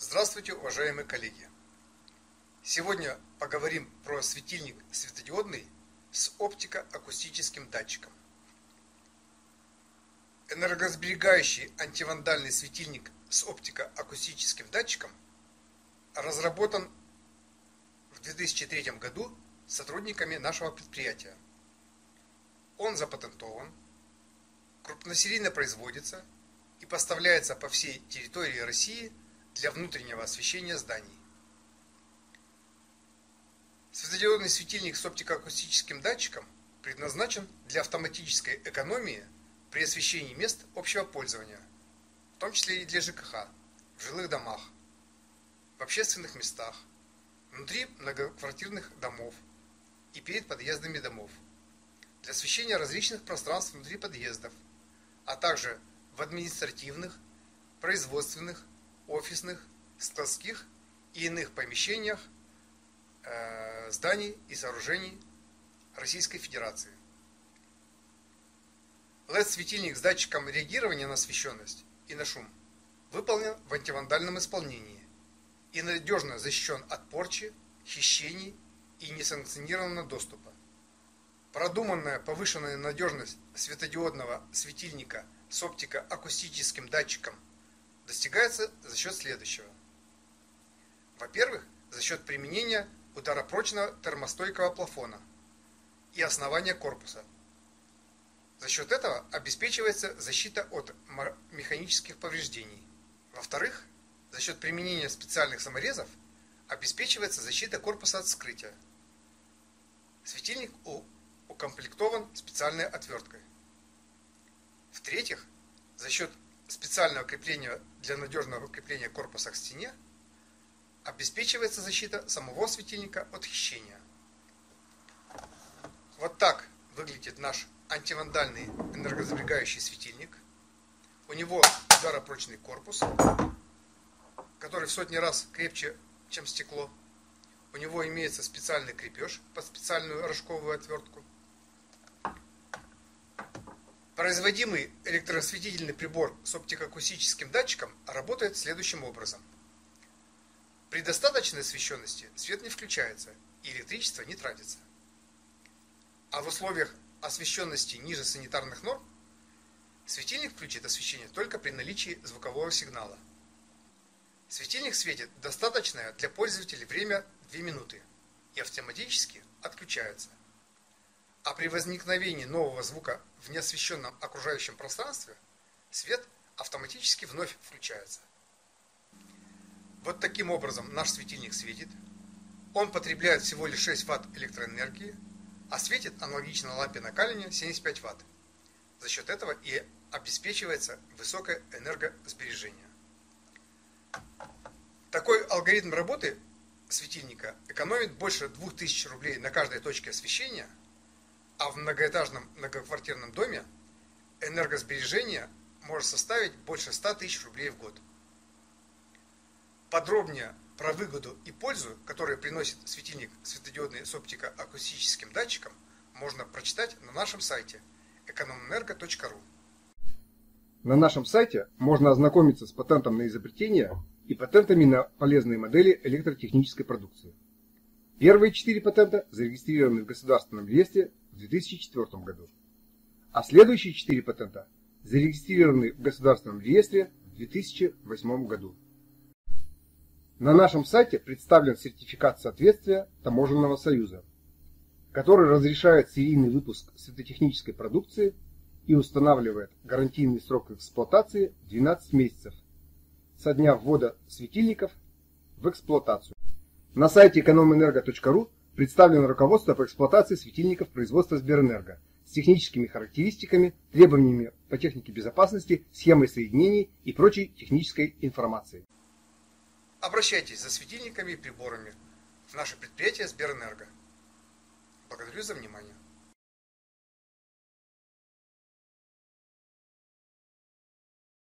Здравствуйте, уважаемые коллеги! Сегодня поговорим про светильник светодиодный с оптико-акустическим датчиком. Энергосберегающий антивандальный светильник с оптико-акустическим датчиком разработан в 2003 году сотрудниками нашего предприятия. Он запатентован, крупносерийно производится и поставляется по всей территории России – для внутреннего освещения зданий. Светодиодный светильник с оптико-акустическим датчиком предназначен для автоматической экономии при освещении мест общего пользования, в том числе и для ЖКХ, в жилых домах, в общественных местах, внутри многоквартирных домов и перед подъездами домов, для освещения различных пространств внутри подъездов, а также в административных, производственных офисных, складских и иных помещениях э, зданий и сооружений Российской Федерации. LED-светильник с датчиком реагирования на освещенность и на шум выполнен в антивандальном исполнении и надежно защищен от порчи, хищений и несанкционированного доступа. Продуманная повышенная надежность светодиодного светильника с оптико-акустическим датчиком – достигается за счет следующего. Во-первых, за счет применения ударопрочного термостойкого плафона и основания корпуса. За счет этого обеспечивается защита от механических повреждений. Во-вторых, за счет применения специальных саморезов обеспечивается защита корпуса от вскрытия. Светильник укомплектован специальной отверткой. В-третьих, за счет специального крепления для надежного крепления корпуса к стене обеспечивается защита самого светильника от хищения. Вот так выглядит наш антивандальный энергосберегающий светильник. У него ударопрочный корпус, который в сотни раз крепче, чем стекло. У него имеется специальный крепеж под специальную рожковую отвертку. Производимый электросветительный прибор с оптико-акустическим датчиком работает следующим образом. При достаточной освещенности свет не включается и электричество не тратится. А в условиях освещенности ниже санитарных норм светильник включит освещение только при наличии звукового сигнала. Светильник светит достаточное для пользователей время 2 минуты и автоматически отключается. А при возникновении нового звука в неосвещенном окружающем пространстве свет автоматически вновь включается. Вот таким образом наш светильник светит. Он потребляет всего лишь 6 Вт электроэнергии, а светит аналогично лампе накаливания 75 Вт. За счет этого и обеспечивается высокое энергосбережение. Такой алгоритм работы светильника экономит больше 2000 рублей на каждой точке освещения – а в многоэтажном многоквартирном доме энергосбережение может составить больше 100 тысяч рублей в год. Подробнее про выгоду и пользу, которые приносит светильник светодиодный с оптико-акустическим датчиком, можно прочитать на нашем сайте экономэнерго.ру. На нашем сайте можно ознакомиться с патентом на изобретение и патентами на полезные модели электротехнической продукции. Первые четыре патента зарегистрированы в Государственном реестре в 2004 году, а следующие четыре патента зарегистрированы в Государственном реестре в 2008 году. На нашем сайте представлен сертификат соответствия Таможенного союза, который разрешает серийный выпуск светотехнической продукции и устанавливает гарантийный срок эксплуатации 12 месяцев со дня ввода светильников в эксплуатацию. На сайте экономэнерго.ру представлено руководство по эксплуатации светильников производства Сберэнерго с техническими характеристиками, требованиями по технике безопасности, схемой соединений и прочей технической информацией. Обращайтесь за светильниками и приборами в наше предприятие Сберэнерго. Благодарю за внимание.